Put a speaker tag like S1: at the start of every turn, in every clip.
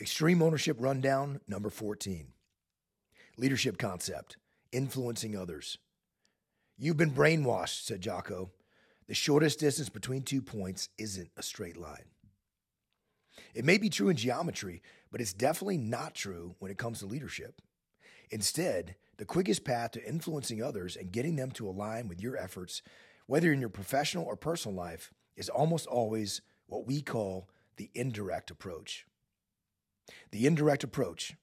S1: Extreme Ownership Rundown, number 14. Leadership concept influencing others. You've been brainwashed, said Jocko. The shortest distance between two points isn't a straight line. It may be true in geometry, but it's definitely not true when it comes to leadership. Instead, the quickest path to influencing others and getting them to align with your efforts, whether in your professional or personal life, is almost always what we call the indirect approach. The indirect approach.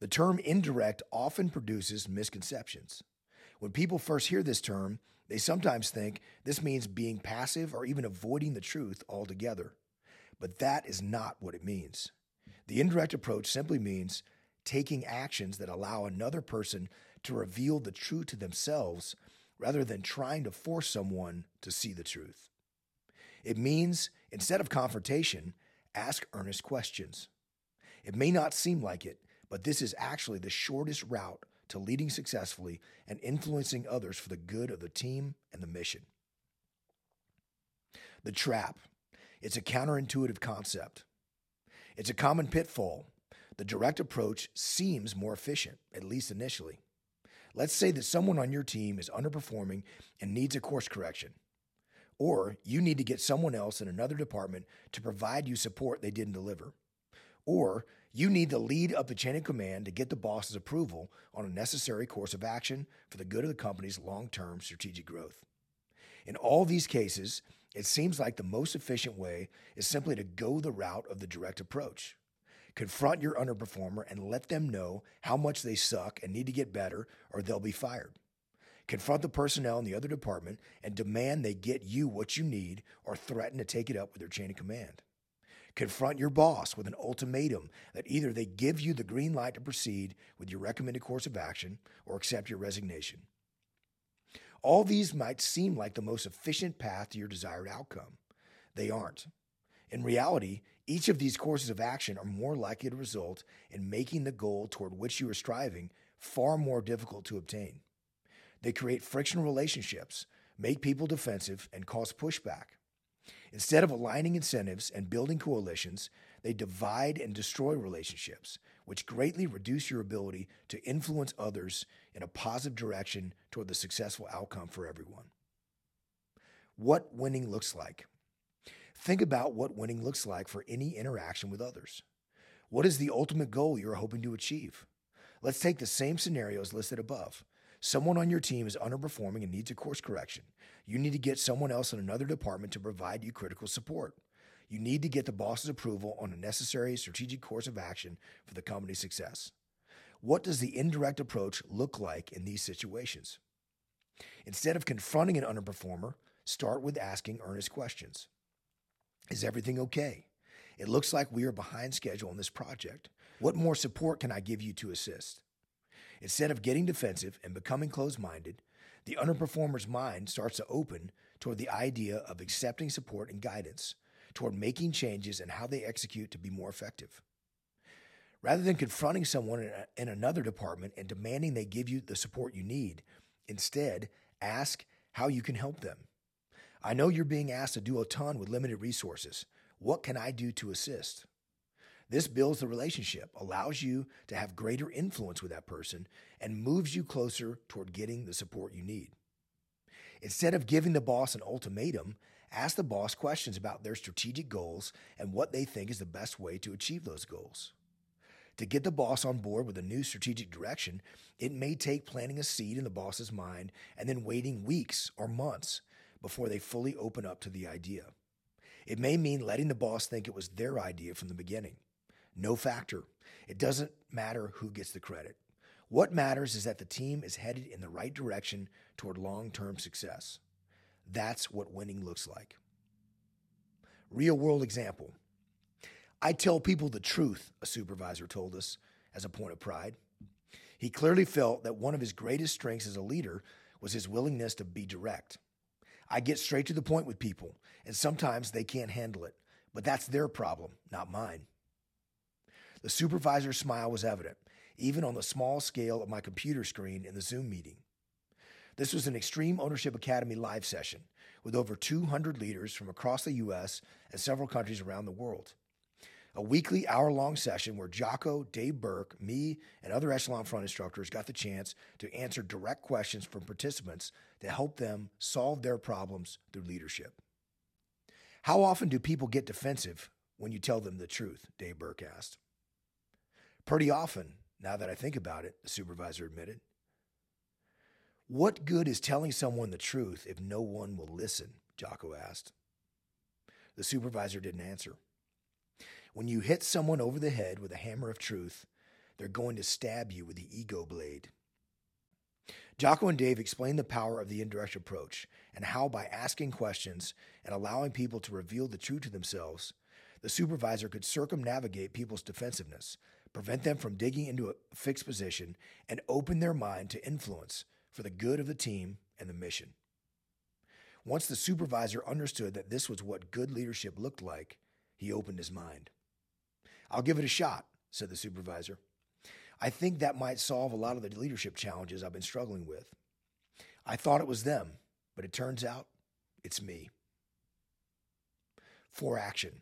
S1: The term indirect often produces misconceptions. When people first hear this term, they sometimes think this means being passive or even avoiding the truth altogether. But that is not what it means. The indirect approach simply means taking actions that allow another person to reveal the truth to themselves rather than trying to force someone to see the truth. It means, instead of confrontation, ask earnest questions. It may not seem like it, but this is actually the shortest route to leading successfully and influencing others for the good of the team and the mission. The trap. It's a counterintuitive concept. It's a common pitfall. The direct approach seems more efficient, at least initially. Let's say that someone on your team is underperforming and needs a course correction. Or you need to get someone else in another department to provide you support they didn't deliver. Or you need the lead up the chain of command to get the boss's approval on a necessary course of action for the good of the company's long term strategic growth. In all these cases, it seems like the most efficient way is simply to go the route of the direct approach. Confront your underperformer and let them know how much they suck and need to get better, or they'll be fired. Confront the personnel in the other department and demand they get you what you need or threaten to take it up with their chain of command. Confront your boss with an ultimatum that either they give you the green light to proceed with your recommended course of action or accept your resignation. All these might seem like the most efficient path to your desired outcome. They aren't. In reality, each of these courses of action are more likely to result in making the goal toward which you are striving far more difficult to obtain. They create frictional relationships, make people defensive, and cause pushback. Instead of aligning incentives and building coalitions, they divide and destroy relationships, which greatly reduce your ability to influence others in a positive direction toward the successful outcome for everyone. What winning looks like. Think about what winning looks like for any interaction with others. What is the ultimate goal you're hoping to achieve? Let's take the same scenarios listed above. Someone on your team is underperforming and needs a course correction. You need to get someone else in another department to provide you critical support. You need to get the boss's approval on a necessary strategic course of action for the company's success. What does the indirect approach look like in these situations? Instead of confronting an underperformer, start with asking earnest questions. Is everything okay? It looks like we are behind schedule on this project. What more support can I give you to assist? Instead of getting defensive and becoming closed minded, the underperformer's mind starts to open toward the idea of accepting support and guidance, toward making changes and how they execute to be more effective. Rather than confronting someone in, another department and demanding they give you the support you need, instead, ask how you can help them. I know you're being asked to do a ton with limited resources. What can I do to assist? This builds the relationship, allows you to have greater influence with that person, and moves you closer toward getting the support you need. Instead of giving the boss an ultimatum, ask the boss questions about their strategic goals and what they think is the best way to achieve those goals. To get the boss on board with a new strategic direction, it may take planting a seed in the boss's mind and then waiting weeks or months before they fully open up to the idea. It may mean letting the boss think it was their idea from the beginning. No factor. It doesn't matter who gets the credit. What matters is that the team is headed in the right direction toward long term success. That's what winning looks like. Real world example. I tell people the truth, a supervisor told us as a point of pride. He clearly felt that one of his greatest strengths as a leader was his willingness to be direct. I get straight to the point with people, and sometimes they can't handle it, but that's their problem, not mine. The supervisor's smile was evident, even on the small scale of my computer screen in the Zoom meeting. This was an Extreme Ownership Academy live session with over 200 leaders from across the U.S. and several countries around the world. a weekly hour long session where Jocko, Dave Berke, me, and other Echelon Front instructors got the chance to answer direct questions from participants to help them solve their problems through leadership. How often do people get defensive when you tell them the truth? Dave Berke asked. Pretty often, now that I think about it, the supervisor admitted. What good is telling someone the truth if no one will listen? Jocko asked. The supervisor didn't answer. When you hit someone over the head with a hammer of truth, they're going to stab you with the ego blade. Jocko and Dave explained the power of the indirect approach and how, by asking questions and allowing people to reveal the truth to themselves, the supervisor could circumnavigate people's defensiveness, prevent them from digging into a fixed position, and open their mind to influence for the good of the team and the mission. Once the supervisor understood that this was what good leadership looked like, he opened his mind. I'll give it a shot, said the supervisor. I think that might solve a lot of the leadership challenges I've been struggling with. I thought it was them, but it turns out it's me. For action.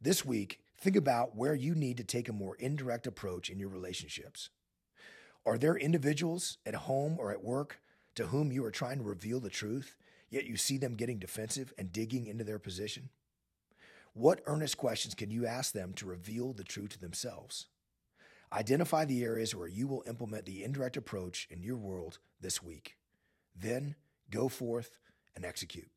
S1: This week, think about where you need to take a more indirect approach in your relationships. Are there individuals at home or at work to whom you are trying to reveal the truth, yet you see them getting defensive and digging into their position? What earnest questions can you ask them to reveal the truth to themselves? Identify the areas where you will implement the indirect approach in your world this week. Then go forth and execute.